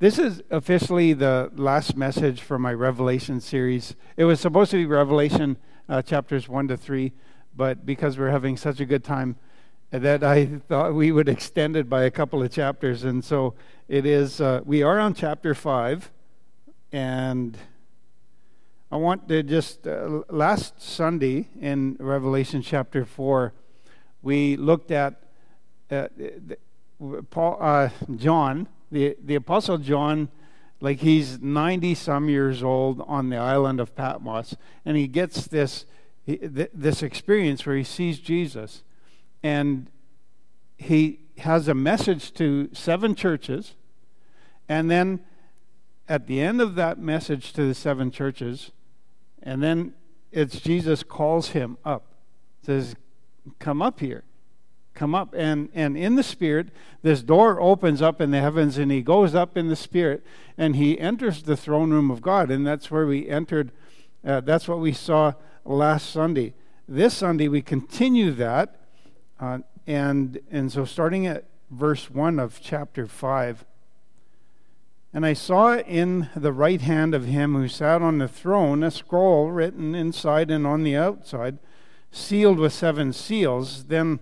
this is officially the last message for my Revelation series. It was supposed to be Revelation uh, chapters 1 to 3, but because we're having such a good time, that I thought we would extend it by a couple of chapters. And so it is, uh, we are on chapter 5, and I want to just, uh, last Sunday in Revelation chapter 4, we looked at uh, Paul, uh, John, the, the Apostle John, like he's 90 some years old on the island of Patmos, and he gets this, this experience where he sees Jesus. And he has a message to seven churches. And then at the end of that message to the seven churches, and then it's Jesus calls him up, says, Come up here come up and and in the spirit this door opens up in the heavens and he goes up in the spirit and he enters the throne room of god and that's where we entered uh, that's what we saw last sunday this sunday we continue that uh, and and so starting at verse 1 of chapter 5 and I saw in the right hand of him who sat on the throne a scroll written inside and on the outside, sealed with seven seals. Then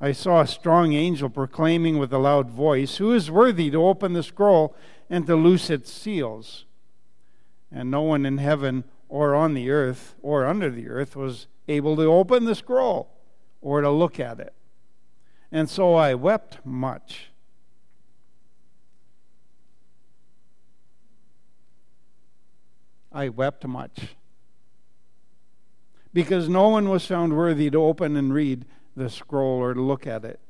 I saw a strong angel proclaiming with a loud voice, Who is worthy to open the scroll and to loose its seals? And no one in heaven or on the earth or under the earth was able to open the scroll or to look at it. And so I wept much. I wept much. Because no one was found worthy to open and read the scroll or to look at it.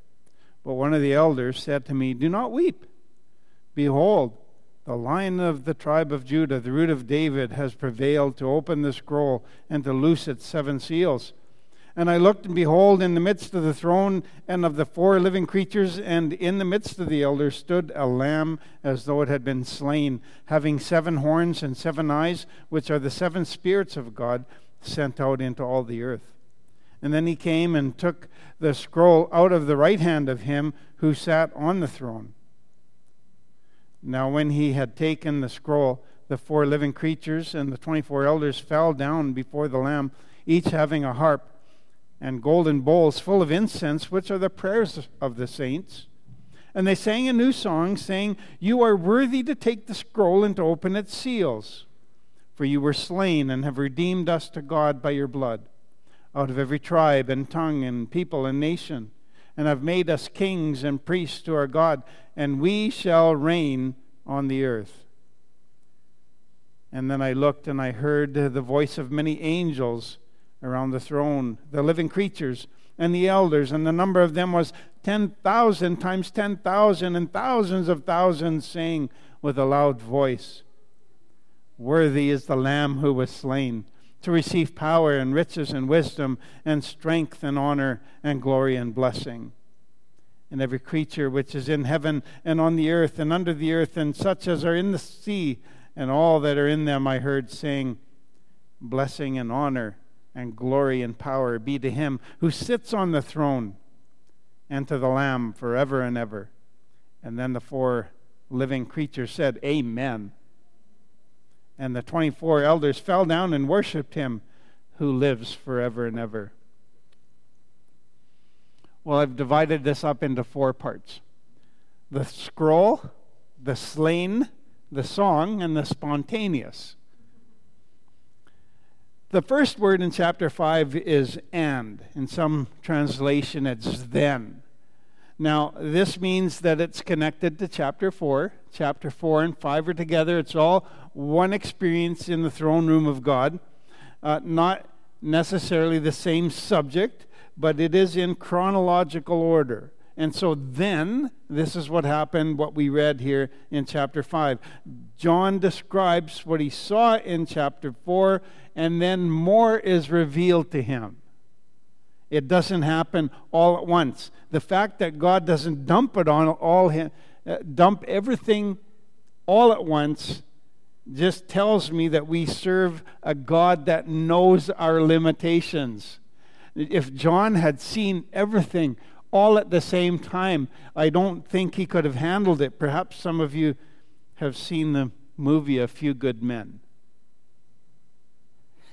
But one of the elders said to me, Do not weep. Behold, the lion of the tribe of Judah, the root of David, has prevailed to open the scroll and to loose its seven seals. And I looked, and behold, in the midst of the throne and of the four living creatures, and in the midst of the elders, stood a lamb as though it had been slain, having seven horns and seven eyes, which are the seven spirits of God sent out into all the earth. And then he came and took the scroll out of the right hand of him who sat on the throne. Now, when he had taken the scroll, the four living creatures and the 24 elders fell down before the Lamb, each having a harp and golden bowls full of incense, which are the prayers of the saints. And they sang a new song, saying, You are worthy to take the scroll and to open its seals. For you were slain and have redeemed us to God by your blood out of every tribe and tongue and people and nation, and have made us kings and priests to our God, and we shall reign on the earth. And then I looked and I heard the voice of many angels around the throne, the living creatures and the elders, and the number of them was 10,000 times 10,000 and thousands of thousands, saying with a loud voice, Worthy is the Lamb who was slain to receive power and riches and wisdom and strength and honor and glory and blessing. And every creature which is in heaven and on the earth and under the earth and such as are in the sea and all that are in them, I heard saying, Blessing and honor and glory and power be to him who sits on the throne and to the Lamb forever and ever. And then the four living creatures said, Amen. And the 24 elders fell down and worshiped him who lives forever and ever. Well, I've divided this up into four parts the scroll, the slain, the song, and the spontaneous. The first word in chapter 5 is and. In some translation, it's then. Now, this means that it's connected to chapter 4. Chapter 4 and 5 are together. It's all one experience in the throne room of God. Uh, not necessarily the same subject, but it is in chronological order. And so then, this is what happened, what we read here in chapter 5. John describes what he saw in chapter 4, and then more is revealed to him. It doesn't happen all at once. The fact that God doesn't dump it on all him, uh, dump everything all at once just tells me that we serve a God that knows our limitations. If John had seen everything all at the same time. I don't think he could have handled it. Perhaps some of you have seen the movie A Few Good Men.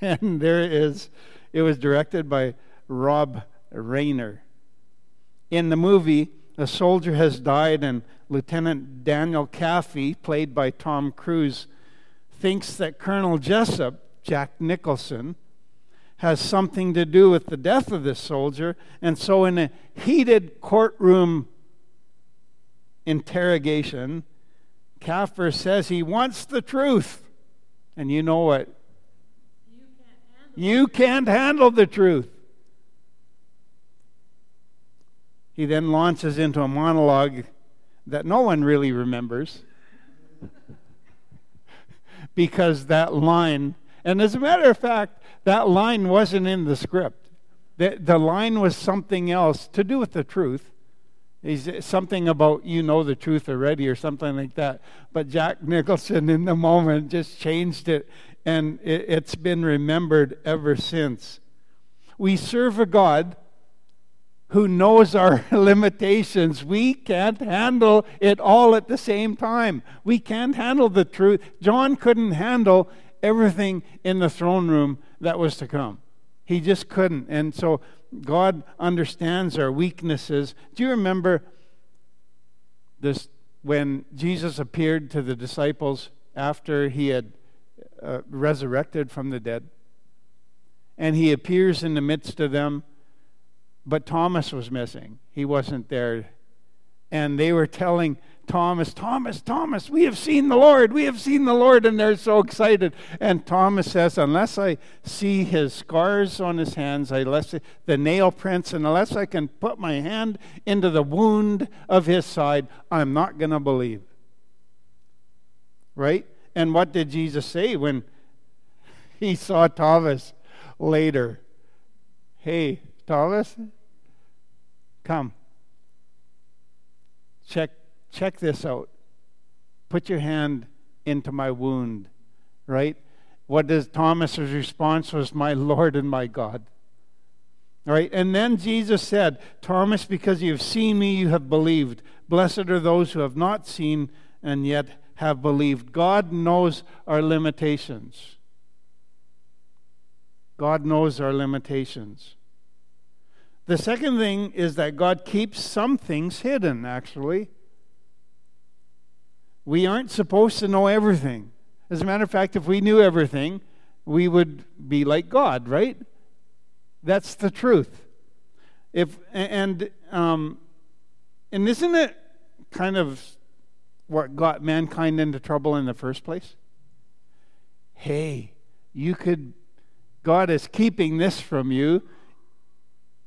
And there is, it was directed by Rob Reiner. In the movie, a soldier has died, and Lieutenant Daniel Kaffee, played by Tom Cruise, thinks that Colonel Jessep, Jack Nicholson, has something to do with the death of this soldier. And so, in a heated courtroom interrogation, Kaffee says he wants the truth. And you know what? You can't handle the truth. He then launches into a monologue that no one really remembers because that line, and as a matter of fact, that line wasn't in the script. The, the line was something else to do with the truth. He's something about you know the truth already or something like that. But Jack Nicholson in the moment just changed it and it, it's been remembered ever since. We serve a God who knows our limitations. We can't handle it all at the same time. We can't handle the truth. John couldn't handle everything in the throne room that was to come. He just couldn't. And so God understands our weaknesses. Do you remember this when Jesus appeared to the disciples after he had uh, resurrected from the dead? And he appears in the midst of them but Thomas was missing. He wasn't there. And they were telling Thomas, Thomas, Thomas, we have seen the Lord. We have seen the Lord. And they're so excited. And Thomas says, Unless I see his scars on his hands, unless the nail prints, and unless I can put my hand into the wound of his side, I'm not going to believe. Right? And what did Jesus say when he saw Thomas later? Hey, Thomas, come. Check, check this out. Put your hand into my wound, right? What does Thomas's response was, My Lord and my God. Right? and then Jesus said, Thomas, because you have seen me, you have believed. Blessed are those who have not seen and yet have believed. God knows our limitations. God knows our limitations. The second thing is that God keeps some things hidden, actually. We aren't supposed to know everything. As a matter of fact, if we knew everything, we would be like God, right? That's the truth. If and um, and isn't it kind of what got mankind into trouble in the first place? Hey, you could God is keeping this from you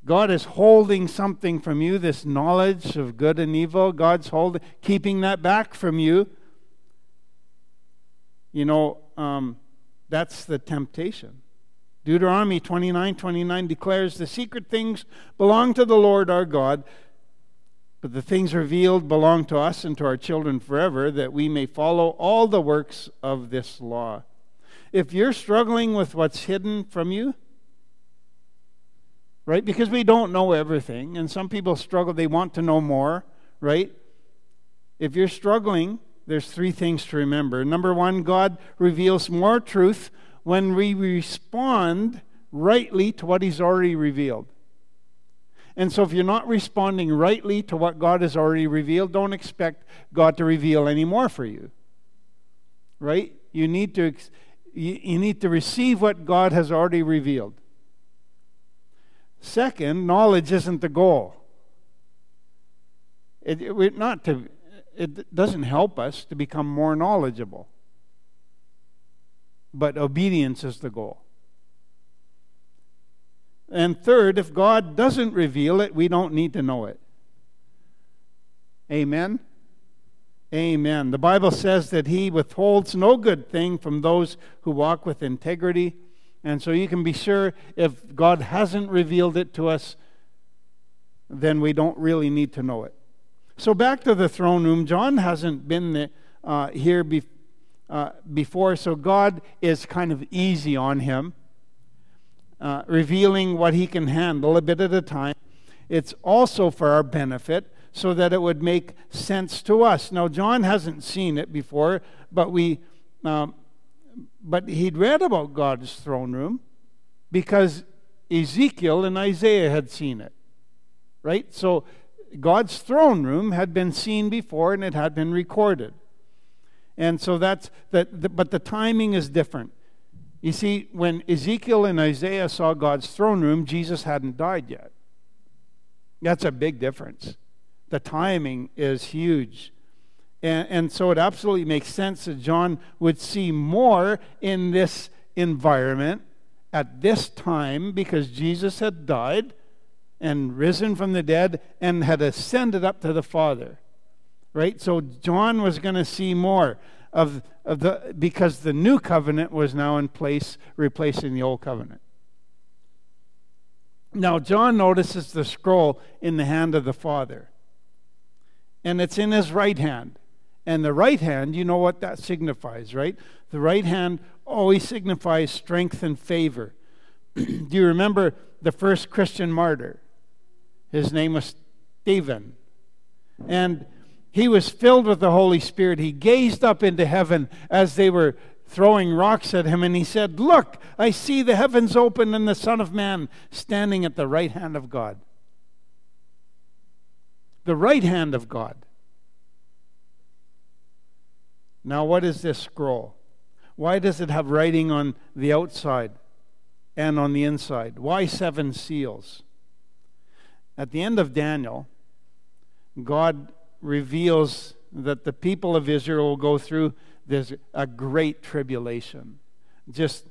God is holding something from you, this knowledge of good and evil. God's holding, keeping that back from you. You know, um, that's the temptation. Deuteronomy 29 29 declares the secret things belong to the Lord our God, but the things revealed belong to us and to our children forever, that we may follow all the works of this law. If you're struggling with what's hidden from you, right? Because we don't know everything, and some people struggle, they want to know more, right? If you're struggling, there's three things to remember. Number one, God reveals more truth when we respond rightly to what He's already revealed. And so, if you're not responding rightly to what God has already revealed, don't expect God to reveal any more for you. Right? You need to, you need to receive what God has already revealed. Second, knowledge isn't the goal. It, it, not to, it doesn't help us to become more knowledgeable. But obedience is the goal. And third, if God doesn't reveal it, we don't need to know it. Amen? Amen. The Bible says that He withholds no good thing from those who walk with integrity and so you can be sure if God hasn't revealed it to us, then we don't really need to know it. So back to the throne room. John hasn't been the, uh, here be, uh, before, so God is kind of easy on him, uh, revealing what he can handle a bit at a time. it's also for our benefit so that it would make sense to us. Now, John hasn't seen it before, but we, um, but he'd read about God's throne room because Ezekiel and Isaiah had seen it, right? So God's throne room had been seen before and it had been recorded. And so that's that, but the timing is different. You see, when Ezekiel and Isaiah saw God's throne room, Jesus hadn't died yet. That's a big difference. The timing is huge. And, and so it absolutely makes sense that John would see more in this environment at this time because Jesus had died and risen from the dead and had ascended up to the Father. Right? So John was going to see more of, of the because the new covenant was now in place, replacing the old covenant. Now, John notices the scroll in the hand of the Father, and it's in his right hand. And the right hand, you know what that signifies, right? The right hand always signifies strength and favor. Do you remember the first Christian martyr? His name was Stephen. And he was filled with the Holy Spirit. He gazed up into heaven as they were throwing rocks at him, and he said, Look, I see the heavens open and the Son of Man standing at the right hand of God. The right hand of God. Now, what is this scroll? Why does it have writing on the outside and on the inside? Why seven seals? At the end of Daniel, God reveals that the people of Israel will go through this a great tribulation. Just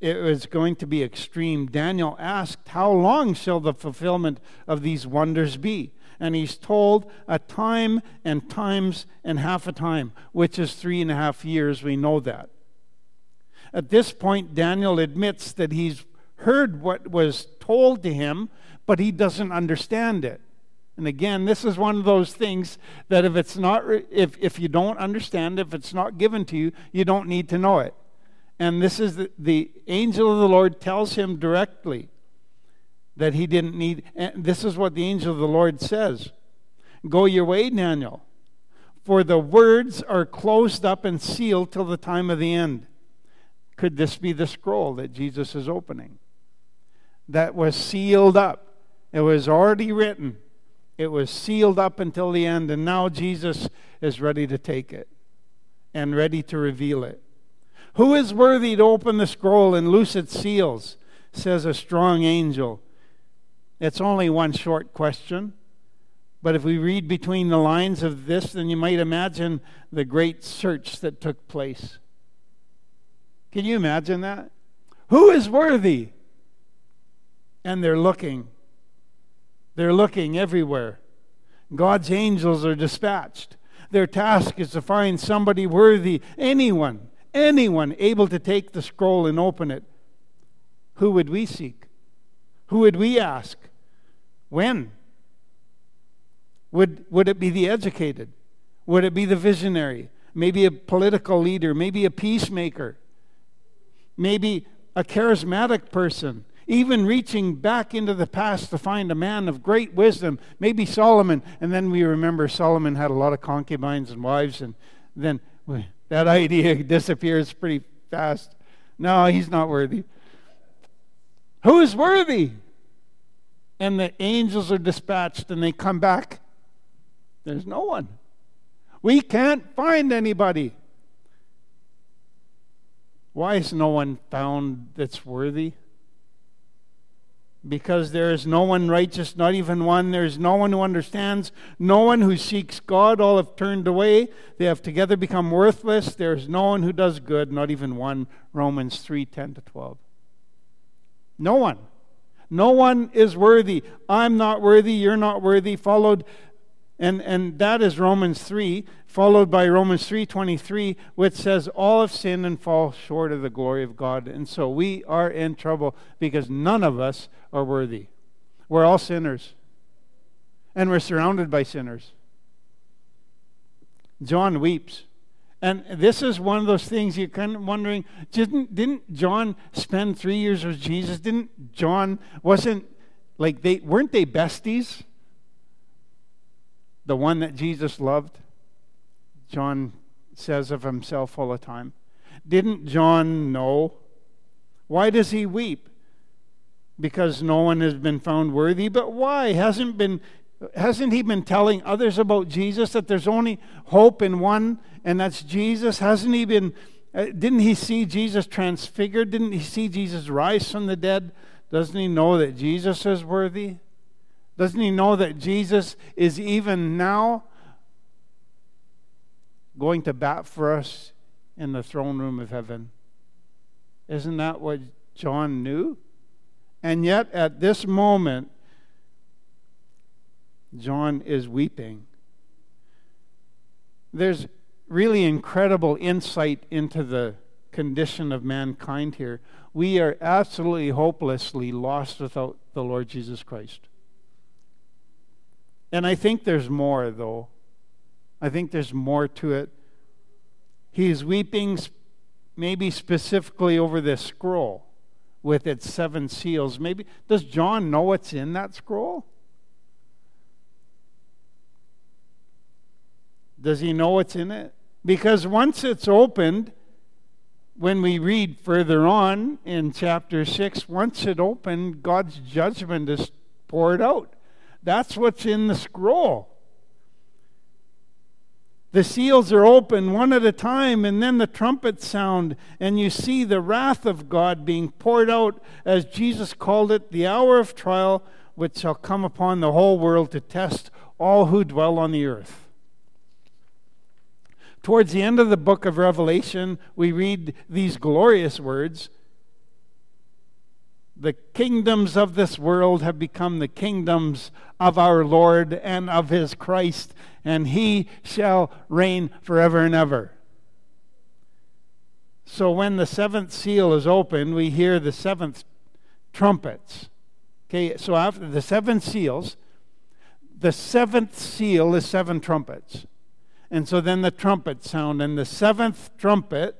it was going to be extreme. Daniel asked, How long shall the fulfillment of these wonders be? And he's told a time and times and half a time, which is three and a half years. We know that. At this point, Daniel admits that he's heard what was told to him, but he doesn't understand it. And again, this is one of those things that if it's not, if, if you don't understand, if it's not given to you, you don't need to know it. And this is the, the angel of the Lord tells him directly that he didn't need. And this is what the angel of the Lord says Go your way, Daniel, for the words are closed up and sealed till the time of the end. Could this be the scroll that Jesus is opening? That was sealed up. It was already written. It was sealed up until the end, and now Jesus is ready to take it and ready to reveal it. Who is worthy to open the scroll and loose its seals? says a strong angel. It's only one short question. But if we read between the lines of this, then you might imagine the great search that took place. Can you imagine that? Who is worthy? And they're looking. They're looking everywhere. God's angels are dispatched. Their task is to find somebody worthy, anyone, anyone able to take the scroll and open it. Who would we seek? Who would we ask? When? Would, would it be the educated? Would it be the visionary? Maybe a political leader? Maybe a peacemaker? Maybe a charismatic person? Even reaching back into the past to find a man of great wisdom, maybe Solomon. And then we remember Solomon had a lot of concubines and wives, and then that idea disappears pretty fast. No, he's not worthy. Who is worthy? And the angels are dispatched and they come back. There's no one. We can't find anybody. Why is no one found that's worthy? Because there is no one righteous, not even one. There is no one who understands, no one who seeks God. All have turned away. They have together become worthless. There is no one who does good, not even one. Romans 3 10 to 12. No one. No one is worthy. I'm not worthy. You're not worthy. Followed, and, and that is Romans 3, followed by Romans 3.23, which says, All have sinned and fall short of the glory of God. And so we are in trouble because none of us are worthy. We're all sinners. And we're surrounded by sinners. John weeps. And this is one of those things you're kind of wondering didn't, didn't John spend three years with Jesus? Didn't John, wasn't like they weren't they besties? The one that Jesus loved, John says of himself all the time. Didn't John know? Why does he weep? Because no one has been found worthy. But why? Hasn't been hasn't he been telling others about Jesus that there's only hope in one and that's Jesus? Hasn't he been uh, didn't he see Jesus transfigured? Didn't he see Jesus rise from the dead? Doesn't he know that Jesus is worthy? Doesn't he know that Jesus is even now going to bat for us in the throne room of heaven? Isn't that what John knew? And yet, at this moment, John is weeping. There's really incredible insight into the condition of mankind here. We are absolutely hopelessly lost without the Lord Jesus Christ. And I think there's more, though. I think there's more to it. He's weeping maybe specifically over this scroll with its seven seals. Maybe does John know what's in that scroll? Does he know what's in it? Because once it's opened, when we read further on in chapter 6, once it opened, God's judgment is poured out. That's what's in the scroll. The seals are open one at a time, and then the trumpets sound, and you see the wrath of God being poured out, as Jesus called it, the hour of trial, which shall come upon the whole world to test all who dwell on the earth. Towards the end of the book of Revelation, we read these glorious words The kingdoms of this world have become the kingdoms of our Lord and of his Christ, and he shall reign forever and ever. So when the seventh seal is opened, we hear the seventh trumpets. Okay, so after the seven seals, the seventh seal is seven trumpets. And so then the trumpet sound, and the seventh trumpet,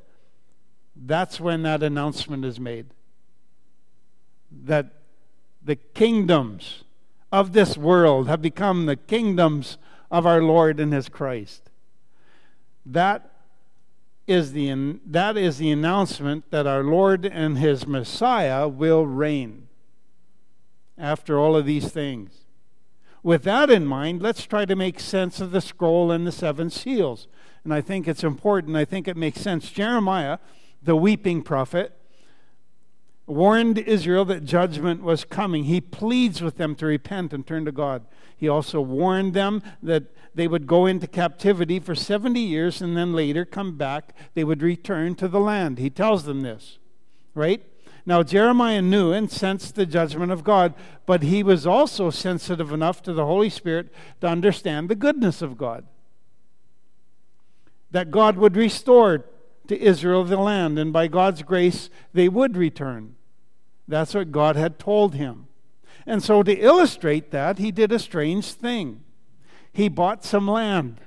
that's when that announcement is made. That the kingdoms of this world have become the kingdoms of our Lord and His Christ. That is the, that is the announcement that our Lord and His Messiah will reign after all of these things. With that in mind, let's try to make sense of the scroll and the seven seals. And I think it's important. I think it makes sense. Jeremiah, the weeping prophet, warned Israel that judgment was coming. He pleads with them to repent and turn to God. He also warned them that they would go into captivity for 70 years and then later come back. They would return to the land. He tells them this, right? Now, Jeremiah knew and sensed the judgment of God, but he was also sensitive enough to the Holy Spirit to understand the goodness of God. That God would restore to Israel the land, and by God's grace, they would return. That's what God had told him. And so, to illustrate that, he did a strange thing. He bought some land.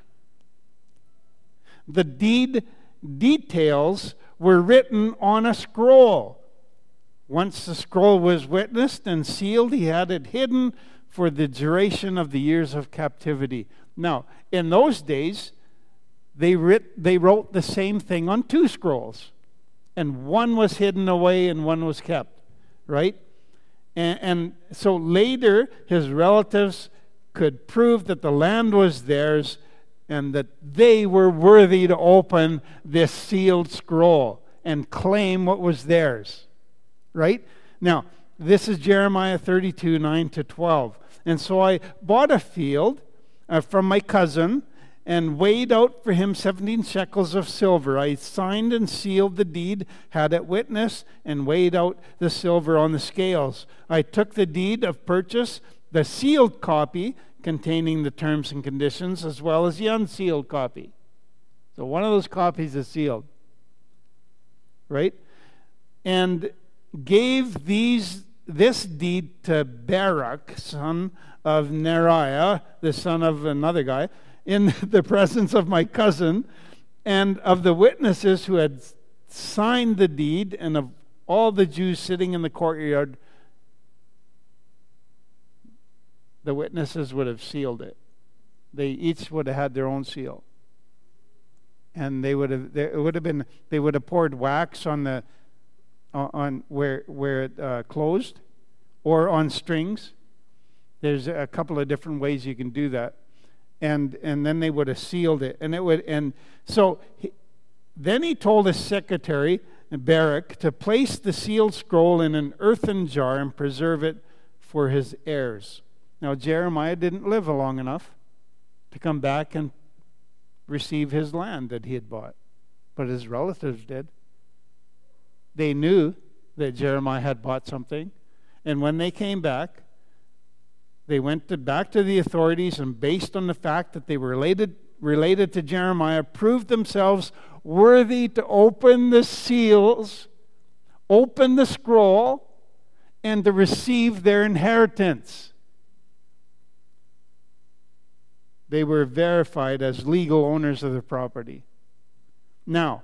The deed details were written on a scroll. Once the scroll was witnessed and sealed, he had it hidden for the duration of the years of captivity. Now, in those days, they, writ, they wrote the same thing on two scrolls, and one was hidden away and one was kept, right? And, and so later, his relatives could prove that the land was theirs and that they were worthy to open this sealed scroll and claim what was theirs right? Now, this is Jeremiah 32 9 to 12. And so I bought a field uh, from my cousin and weighed out for him 17 shekels of silver. I signed and sealed the deed, had it witnessed, and weighed out the silver on the scales. I took the deed of purchase, the sealed copy containing the terms and conditions, as well as the unsealed copy. So one of those copies is sealed. Right? And gave these this deed to Baruch, son of Neriah, the son of another guy, in the presence of my cousin and of the witnesses who had signed the deed and of all the Jews sitting in the courtyard the witnesses would have sealed it. They each would have had their own seal. And they would have it would have been they would have poured wax on the on where where it uh, closed or on strings. There's a couple of different ways you can do that. And and then they would have sealed it. And it would and so he, then he told his secretary Baruch to place the sealed scroll in an earthen jar and preserve it for his heirs. Now, Jeremiah didn't live long enough to come back and receive his land that he had bought, but his relatives did. They knew that Jeremiah had bought something, and when they came back, they went to, back to the authorities and, based on the fact that they were related, related to Jeremiah, proved themselves worthy to open the seals, open the scroll, and to receive their inheritance. they were verified as legal owners of the property. Now,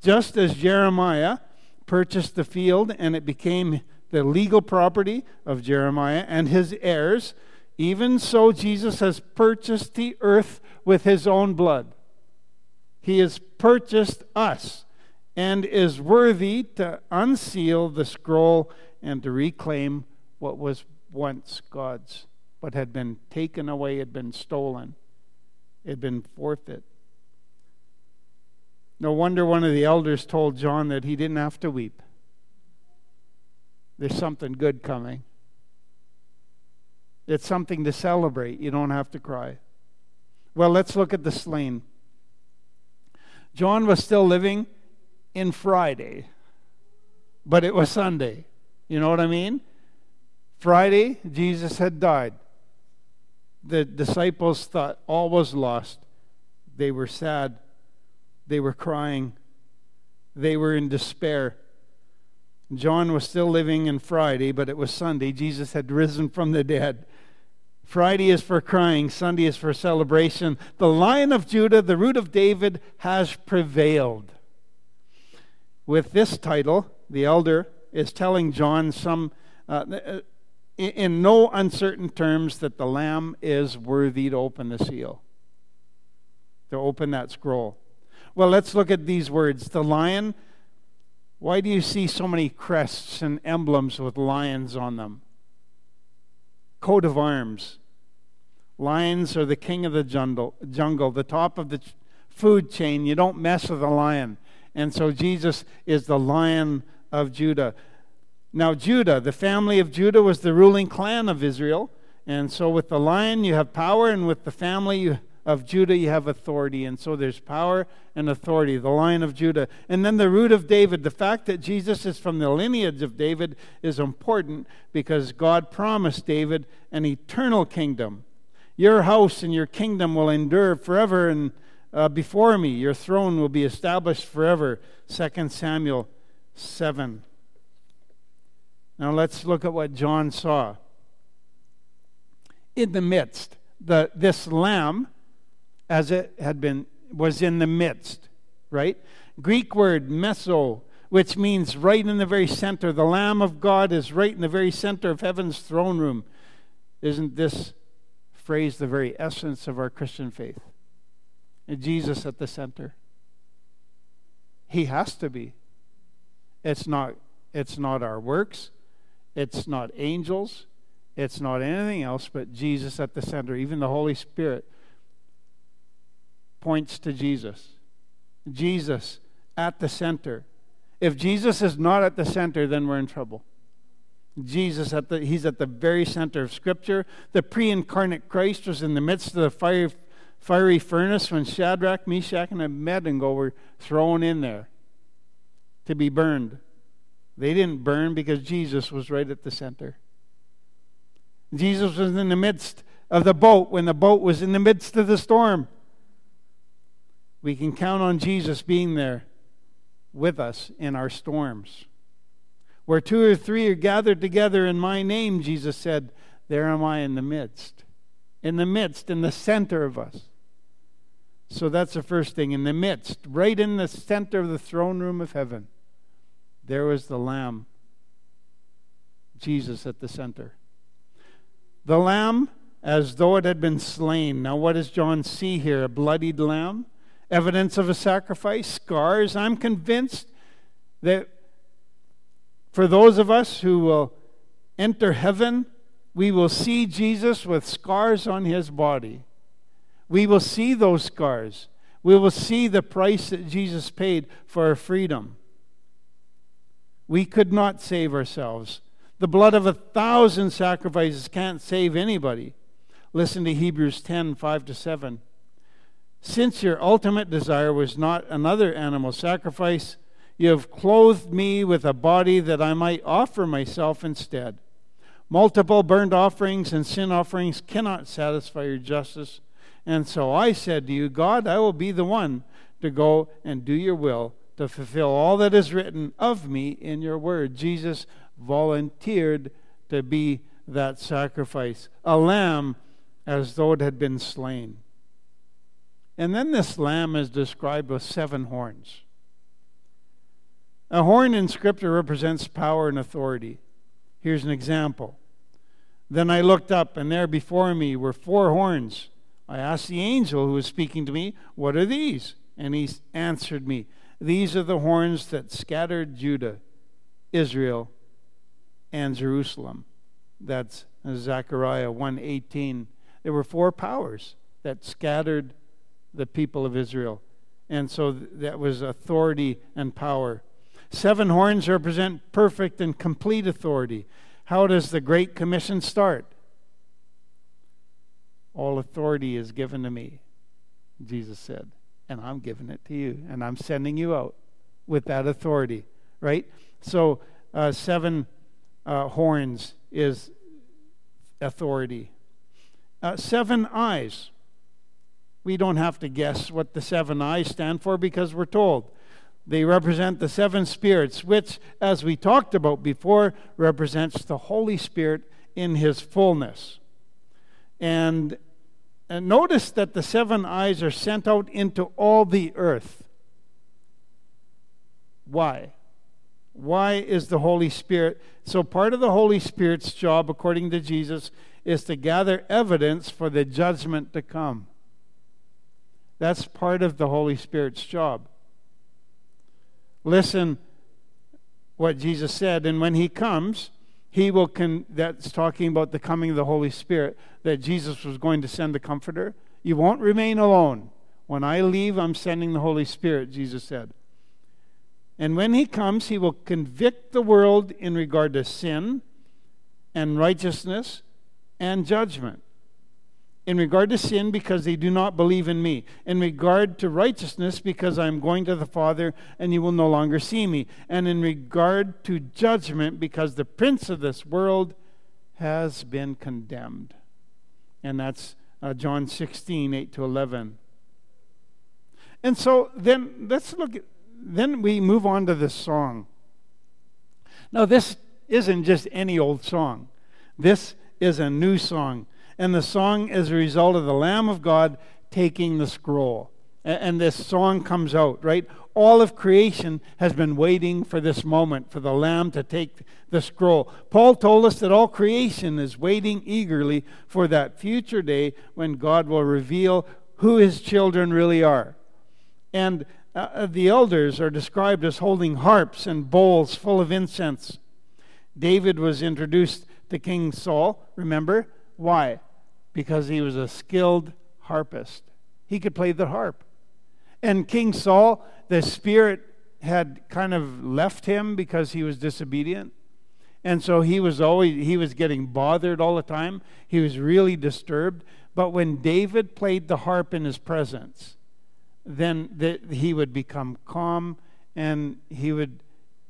just as Jeremiah purchased the field and it became the legal property of Jeremiah and his heirs, even so Jesus has purchased the earth with his own blood. He has purchased us and is worthy to unseal the scroll and to reclaim what was once God's but had been taken away, had been stolen, had been forfeit. No wonder one of the elders told John that he didn't have to weep. There's something good coming. It's something to celebrate. You don't have to cry. Well, let's look at the slain. John was still living in Friday, but it was Sunday. You know what I mean? Friday, Jesus had died the disciples thought all was lost. They were sad. They were crying. They were in despair. John was still living in Friday, but it was Sunday. Jesus had risen from the dead. Friday is for crying, Sunday is for celebration. The Lion of Judah, the root of David, has prevailed. With this title, the elder is telling John some uh, in no uncertain terms that the Lamb is worthy to open the seal, to open that scroll. Well, let's look at these words. The lion, why do you see so many crests and emblems with lions on them? Coat of arms. Lions are the king of the jungle, jungle, the top of the food chain. You don't mess with a lion. And so Jesus is the lion of Judah. Now, Judah, the family of Judah was the ruling clan of Israel. And so, with the lion, you have power, and with the family of Judah, you have authority. And so, there's power and authority, the lion of Judah. And then the root of David. The fact that Jesus is from the lineage of David is important because God promised David an eternal kingdom. Your house and your kingdom will endure forever, and uh, before me, your throne will be established forever. 2 Samuel 7. Now let's look at what John saw. In the midst, the, this lamb, as it had been, was in the midst, right? Greek word meso, which means right in the very center. The Lamb of God is right in the very center of heaven's throne room. Isn't this phrase the very essence of our Christian faith? And Jesus at the center. He has to be. It's not, it's not our works. It's not angels. It's not anything else but Jesus at the center. Even the Holy Spirit points to Jesus. Jesus at the center. If Jesus is not at the center, then we're in trouble. Jesus at the he's at the very center of scripture. The pre-incarnate Christ was in the midst of the fire, fiery furnace when Shadrach, Meshach, and Abednego were thrown in there to be burned. They didn't burn because Jesus was right at the center. Jesus was in the midst of the boat when the boat was in the midst of the storm. We can count on Jesus being there with us in our storms. Where two or three are gathered together in my name, Jesus said, there am I in the midst. In the midst, in the center of us. So that's the first thing, in the midst, right in the center of the throne room of heaven. There was the Lamb, Jesus at the center. the lamb as though it had been slain. Now, what does John see here? A bloodied lamb? Evidence of a sacrifice? Scars? I'm convinced that for those of us who will enter heaven, we will see Jesus with scars on his body. We will see those scars. We will see the price that Jesus paid for our freedom. We could not save ourselves. The blood of a thousand sacrifices can't save anybody. Listen to Hebrews 10 5 to 7. Since your ultimate desire was not another animal sacrifice, you have clothed me with a body that I might offer myself instead. Multiple burnt offerings and sin offerings cannot satisfy your justice. And so I said to you, God, I will be the one to go and do your will, to fulfill all that is written of me in your word. Jesus volunteered to be that sacrifice, a lamb as though it had been slain. And then this lamb is described with seven horns. A horn in Scripture represents power and authority. Here's an example. Then I looked up, and there before me were four horns. I asked the angel who was speaking to me, What are these? And he answered me, These are the horns that scattered Judah, Israel, and Jerusalem. That's Zechariah 1:18. There were four powers that scattered the people of Israel. And so that was authority and power. Seven horns represent perfect and complete authority. How does the Great Commission start? All authority is given to me, Jesus said, and I'm giving it to you, and I'm sending you out with that authority, right? So, uh, seven uh, horns is authority. Uh, seven eyes. We don't have to guess what the seven eyes stand for because we're told. They represent the seven spirits, which, as we talked about before, represents the Holy Spirit in his fullness. And, and notice that the seven eyes are sent out into all the earth. Why? Why is the Holy Spirit? So, part of the Holy Spirit's job, according to Jesus, is to gather evidence for the judgment to come. That's part of the Holy Spirit's job. Listen what Jesus said, and when he comes, he will con- that's talking about the coming of the Holy Spirit, that Jesus was going to send the comforter. You won't remain alone. When I leave, I'm sending the Holy Spirit, Jesus said. And when he comes, he will convict the world in regard to sin and righteousness and judgment in regard to sin because they do not believe in me, in regard to righteousness because I am going to the Father and you will no longer see me, and in regard to judgment because the prince of this world has been condemned. And that's uh, John 16, 8 to 11. And so then let's look at, then we move on to this song. Now, this isn't just any old song, this is a new song and the song is a result of the Lamb of God taking the scroll. And this song comes out, right? All of creation has been waiting for this moment, for the Lamb to take the scroll. Paul told us that all creation is waiting eagerly for that future day when God will reveal who his children really are. And uh, the elders are described as holding harps and bowls full of incense. David was introduced to King Saul, remember? Why? Because he was a skilled harpist. He could play the harp. And King Saul, the spirit had kind of left him because he was disobedient. And so he was always he was getting bothered all the time. He was really disturbed. But when David played the harp in his presence, then the, he would become calm and he would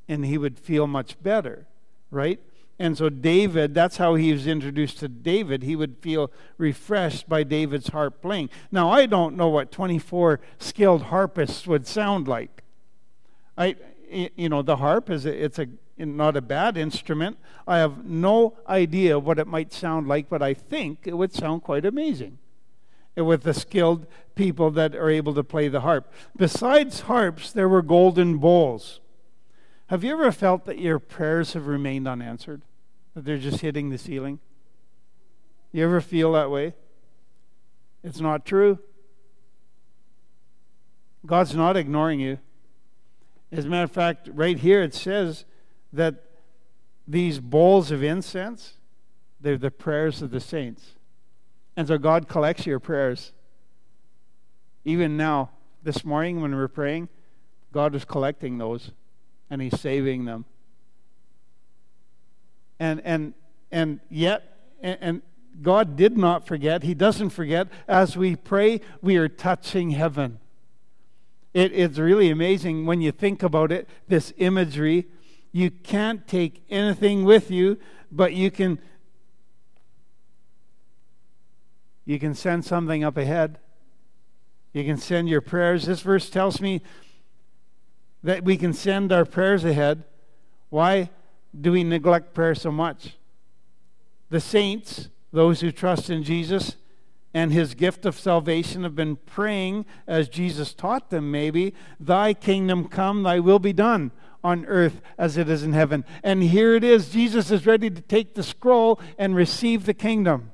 and he would feel much better, right? And so, David, that's how he was introduced to David. He would feel refreshed by David's harp playing. Now, I don't know what 24 skilled harpists would sound like. I, you know, the harp is a, it's a not a bad instrument. I have no idea what it might sound like, but I think it would sound quite amazing with the skilled people that are able to play the harp. Besides harps, there were golden bowls. Have you ever felt that your prayers have remained unanswered? That they're just hitting the ceiling? You ever feel that way? It's not true. God's not ignoring you. As a matter of fact, right here it says that these bowls of incense, they're the prayers of the saints. And so God collects your prayers. Even now, this morning when we're praying, God is collecting those and He's saving them. And and and yet and, and God did not forget. He doesn't forget. As we pray, we are touching heaven. It, it's really amazing when you think about it, this imagery. You can't take anything with you, but you can you can send something up ahead. You can send your prayers. This verse tells me that we can send our prayers ahead. Why do we neglect prayer so much? The saints, those who trust in Jesus and his gift of salvation, have been praying as Jesus taught them, maybe, Thy kingdom come, thy will be done on earth as it is in heaven. And here it is. Jesus is ready to take the scroll and receive the kingdom.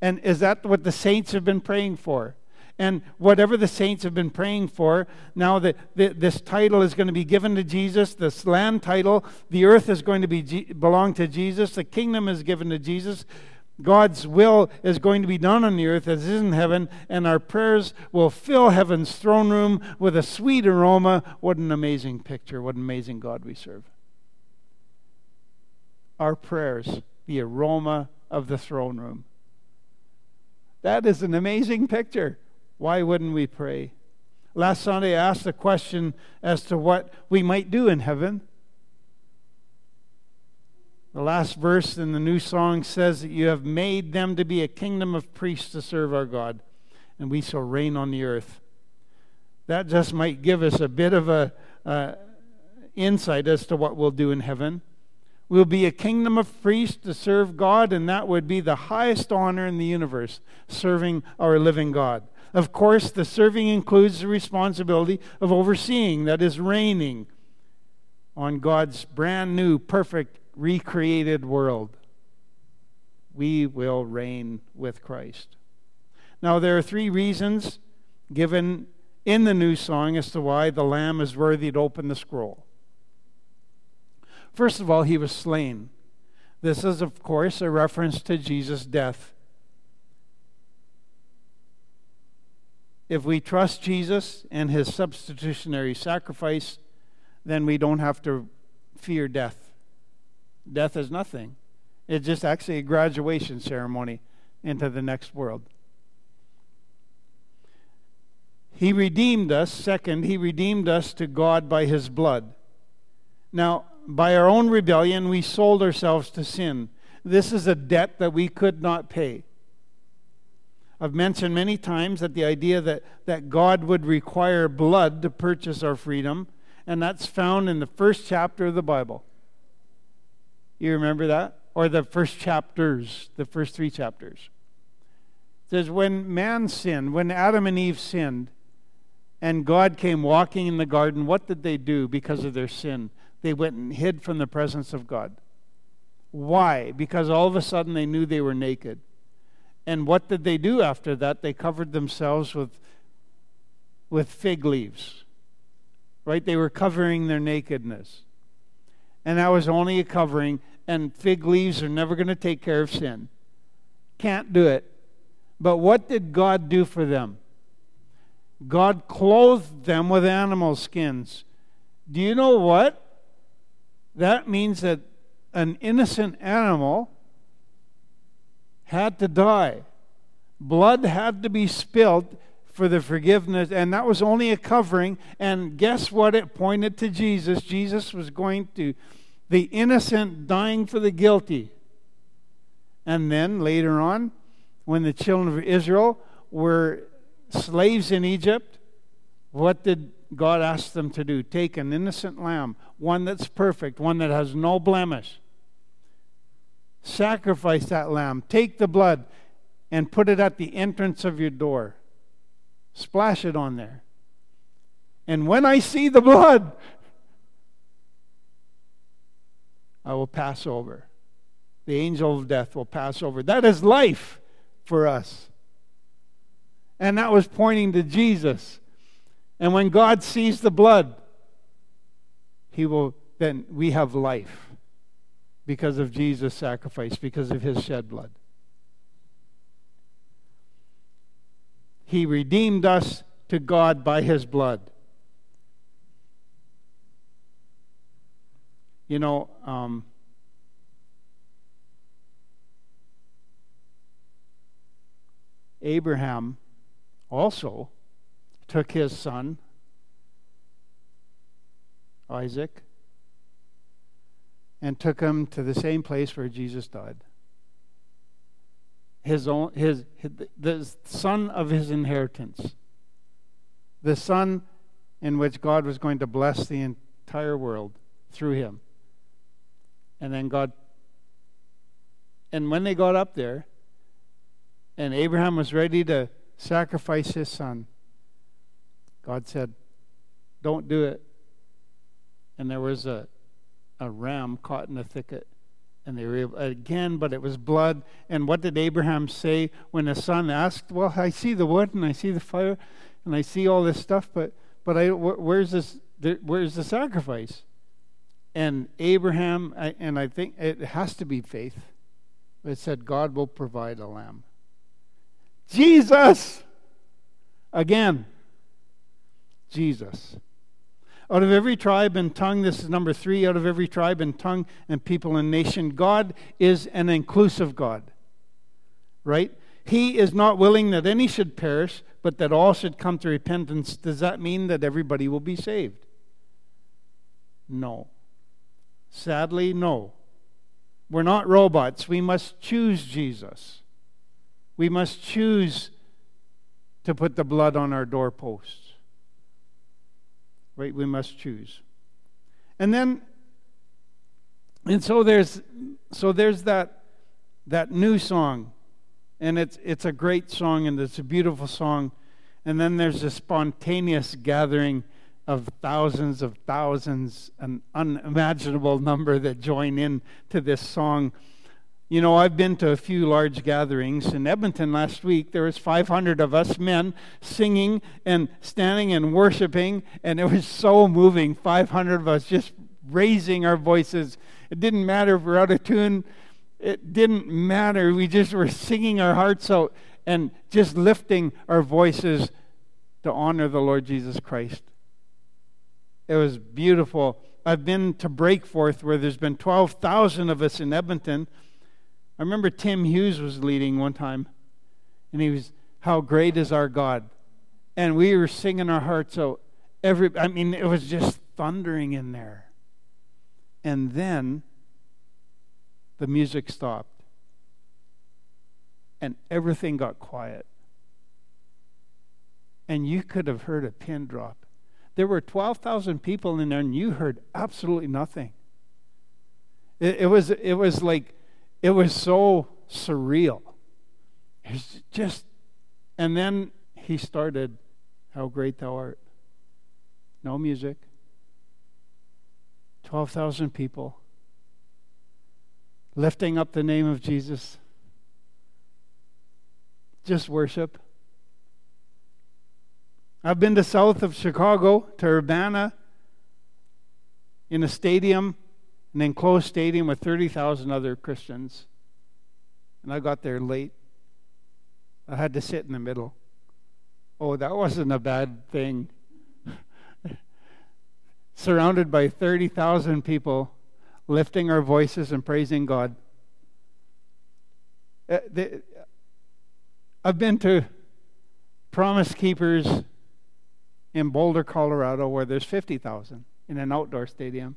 And is that what the saints have been praying for? And whatever the saints have been praying for, now that this title is going to be given to Jesus, this land title, the earth is going to be belong to Jesus, the kingdom is given to Jesus. God's will is going to be done on the earth as it is in heaven, and our prayers will fill heaven's throne room with a sweet aroma. What an amazing picture. What an amazing God we serve. Our prayers, the aroma of the throne room. That is an amazing picture. Why wouldn't we pray? Last Sunday, I asked a question as to what we might do in heaven. The last verse in the new song says that you have made them to be a kingdom of priests to serve our God, and we shall reign on the earth. That just might give us a bit of a uh, insight as to what we'll do in heaven. We'll be a kingdom of priests to serve God, and that would be the highest honor in the universe, serving our living God. Of course, the serving includes the responsibility of overseeing, that is, reigning on God's brand new, perfect, recreated world. We will reign with Christ. Now, there are three reasons given in the new song as to why the Lamb is worthy to open the scroll. First of all, he was slain. This is, of course, a reference to Jesus' death if we trust Jesus and his substitutionary sacrifice, then we don't have to fear death. Death is nothing, it's just actually a graduation ceremony into the next world. He redeemed us. Second, he redeemed us to God by his blood. Now, by our own rebellion, we sold ourselves to sin. This is a debt that we could not pay. I've mentioned many times that the idea that, that God would require blood to purchase our freedom, and that's found in the first chapter of the Bible. You remember that? Or the first chapters, the first three chapters. It says, When man sinned, when Adam and Eve sinned, and God came walking in the garden, what did they do because of their sin? They went and hid from the presence of God. Why? Because all of a sudden they knew they were naked. And what did they do after that? They covered themselves with, with fig leaves. Right? They were covering their nakedness. And that was only a covering, and fig leaves are never going to take care of sin. Can't do it. But what did God do for them? God clothed them with animal skins. Do you know what? That means that an innocent animal had to die. Blood had to be spilled for the forgiveness, and that was only a covering. And guess what? It pointed to Jesus. Jesus was going to, the innocent dying for the guilty. And then later on, when the children of Israel were slaves in Egypt, what did God ask them to do? Take an innocent lamb, one that's perfect, one that has no blemish Sacrifice that lamb. Take the blood and put it at the entrance of your door. Splash it on there. And when I see the blood, I will pass over. the angel of death will pass over. That is life for us. And that was pointing to Jesus. And when God sees the blood, he will then we have life because of Jesus' sacrifice, because of his shed blood. He redeemed us to God by his blood. You know, um, Abraham also took his son, Isaac, and took him to the same place where Jesus died. His own, his, his the son of his inheritance, the son in which God was going to bless the entire world through him. And then God, and when they got up there, and Abraham was ready to sacrifice his son, God said, Don't do it. And there was a, a ram caught in a thicket. And they were able, again, but it was blood. And what did Abraham say when the son asked? Well, I see the wood and I see the fire and I see all this stuff, but but I where's this? Where's the sacrifice? And Abraham, and I think it has to be faith. It said God will provide a lamb. Jesus, again, Jesus. Out of every tribe and tongue, this is number three, out of every tribe and tongue and people and nation, God is an inclusive God. Right? He is not willing that any should perish, but that all should come to repentance. Does that mean that everybody will be saved? No. Sadly, no. We're not robots. We must choose Jesus. We must choose to put the blood on our doorposts. Right? We must choose. And then and so there's so there's that that new song and it's it's a great song and it's a beautiful song and then there's a spontaneous gathering of thousands of thousands an unimaginable number that join in to this song you know, I've been to a few large gatherings. In Edmonton last week, there was 500 of us men singing and standing and worshiping, and it was so moving. 500 of us just raising our voices. It didn't matter if we we're out of tune. It didn't matter. We just were singing our hearts out and just lifting our voices to honor the Lord Jesus Christ. It was beautiful. I've been to Breakforth where there's been 12,000 of us in Edmonton I remember Tim Hughes was leading one time, and he was, How great is our God? And we were singing our hearts out. Every, I mean, it was just thundering in there. And then the music stopped, and everything got quiet. And you could have heard a pin drop. There were 12,000 people in there, and you heard absolutely nothing. It, it was, it was like it was so surreal. It's just, and then he started, How great thou art. No music. 12,000 people lifting up the name of Jesus. Just worship. I've been to south of Chicago, to Urbana, in a stadium an enclosed stadium with 30,000 other Christians. And I got there late. I had to sit in the middle. Oh, that wasn't a bad thing. Surrounded by 30,000 people lifting our voices and praising God. Uh, I've been to Promise Keepers in Boulder, Colorado, where there's 50,000 in an outdoor stadium.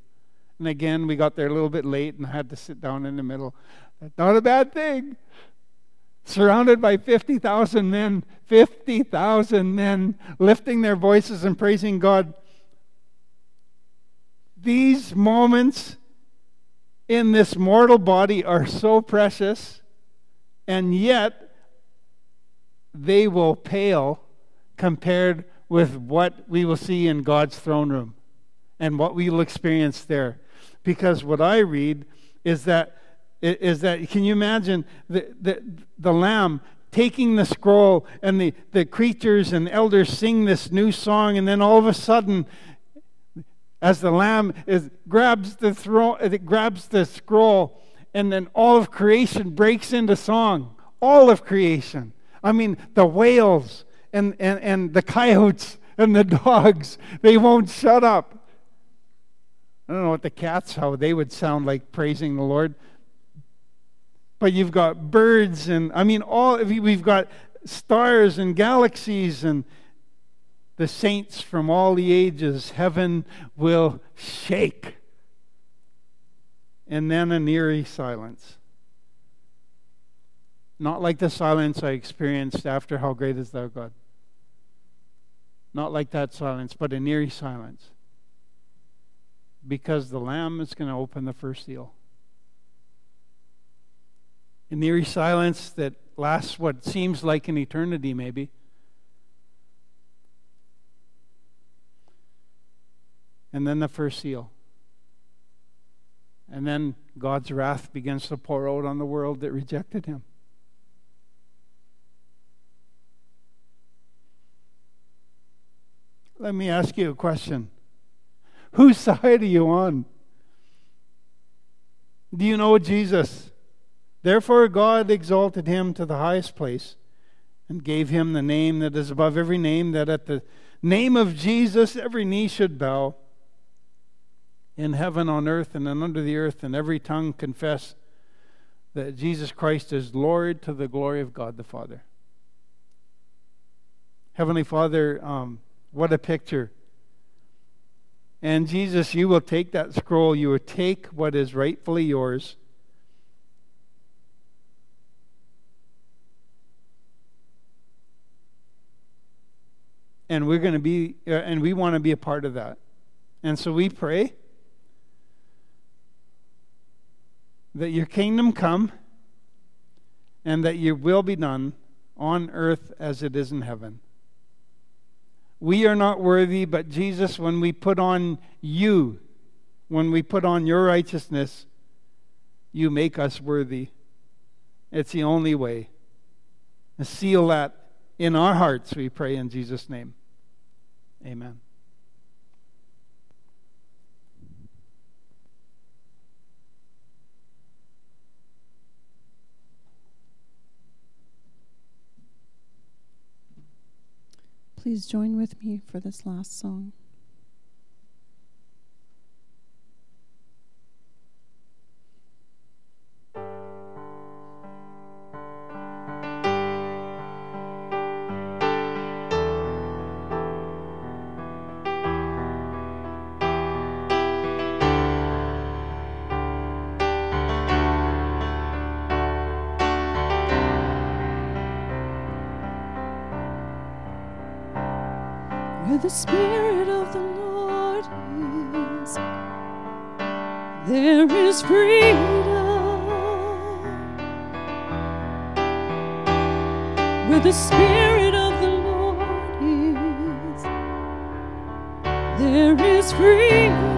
And again, we got there a little bit late and had to sit down in the middle. That's not a bad thing. Surrounded by 50,000 men, 50,000 men lifting their voices and praising God. These moments in this mortal body are so precious, and yet they will pale compared with what we will see in God's throne room and what we will experience there. Because what I read is that is that can you imagine the, the, the lamb taking the scroll and the, the creatures and elders sing this new song and then all of a sudden as the lamb is grabs the throne it grabs the scroll and then all of creation breaks into song. All of creation. I mean the whales and, and, and the coyotes and the dogs they won't shut up i don't know what the cats how they would sound like praising the lord. But you've got birds and i mean all we've got stars and galaxies and the saints from all the ages heaven will shake. And then an eerie silence. Not like the silence i experienced after how great is thou god? Not like that silence but an eerie silence because the lamb is going to open the first seal an eerie silence that lasts what seems like an eternity, maybe. And then the first seal. And then God's wrath begins to pour out on the world that rejected him. Let me ask you a question. Whose side are you on? Do you know Jesus? Therefore, God exalted him to the highest place and gave him the name that is above every name, that at the name of Jesus every knee should bow in heaven, on earth, and under the earth, and every tongue confess that Jesus Christ is Lord to the glory of God the Father. Heavenly Father, um, what a picture. And Jesus, you will take that scroll, you will take what is rightfully yours. And we're going to be uh, and we want to be a part of that. And so we pray that your kingdom come and that your will be done on earth as it is in heaven we are not worthy but jesus when we put on you when we put on your righteousness you make us worthy it's the only way seal that in our hearts, we pray in Jesus' name. Amen. Please join with me for this last song. Spirit of the Lord is, there is freedom. Where the Spirit of the Lord is, there is freedom.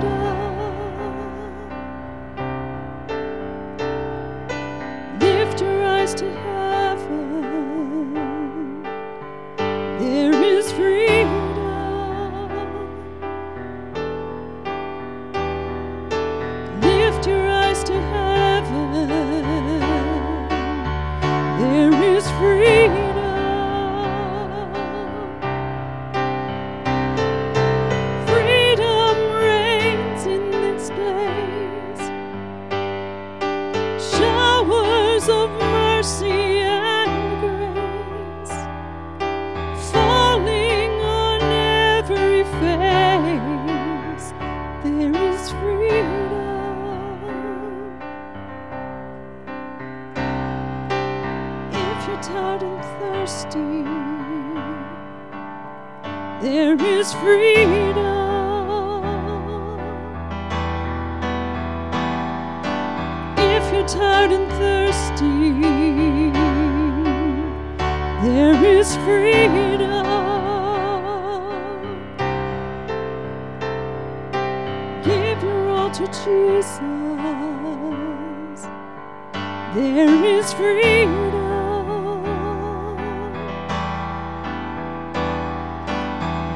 Freedom.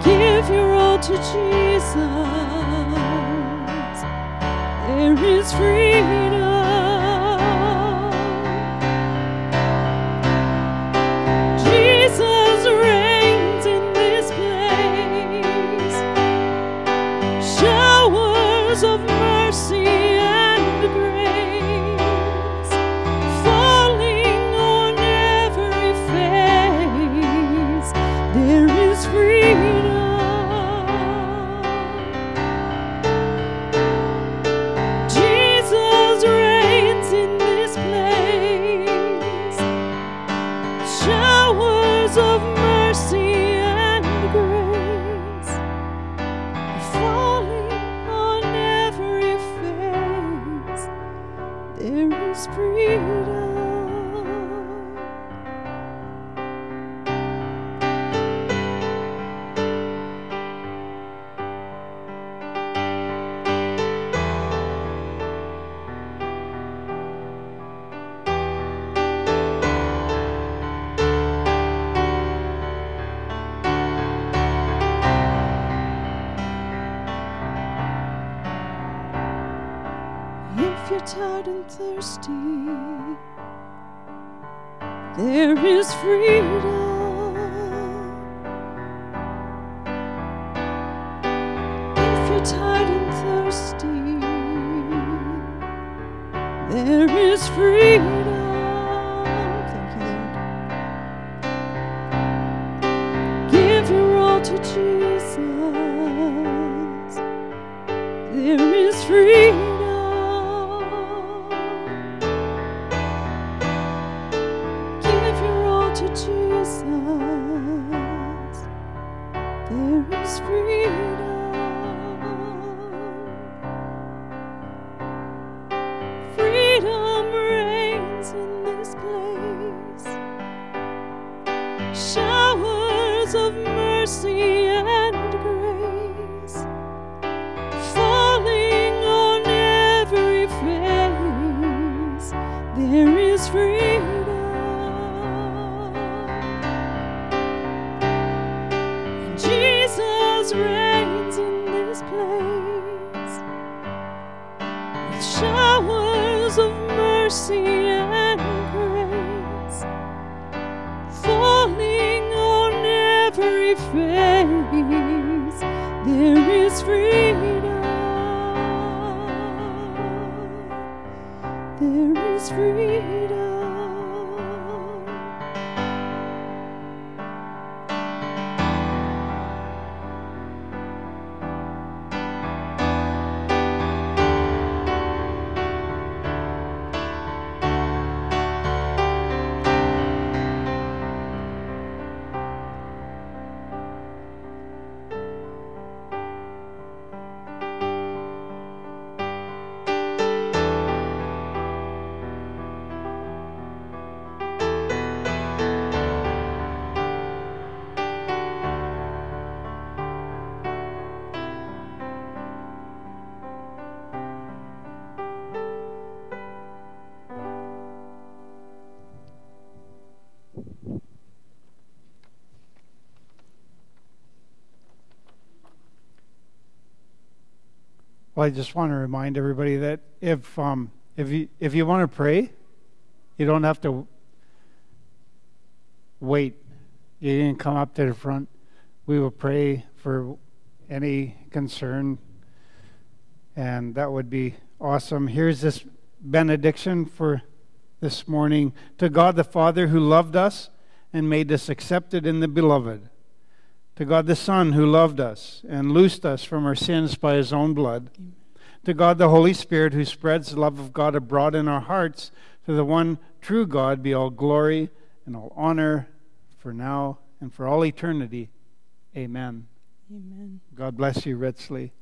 Give your all to Jesus. There is freedom. Is freedom. Well, I just want to remind everybody that if um, if you if you want to pray, you don't have to wait. You didn't come up to the front. We will pray for any concern, and that would be awesome. Here's this benediction for this morning. To God the Father who loved us and made us accepted in the Beloved. To God the Son who loved us and loosed us from our sins by his own blood. To God the Holy Spirit who spreads the love of God abroad in our hearts. To the one true God be all glory and all honor for now and for all eternity. Amen. Amen. God bless you richly.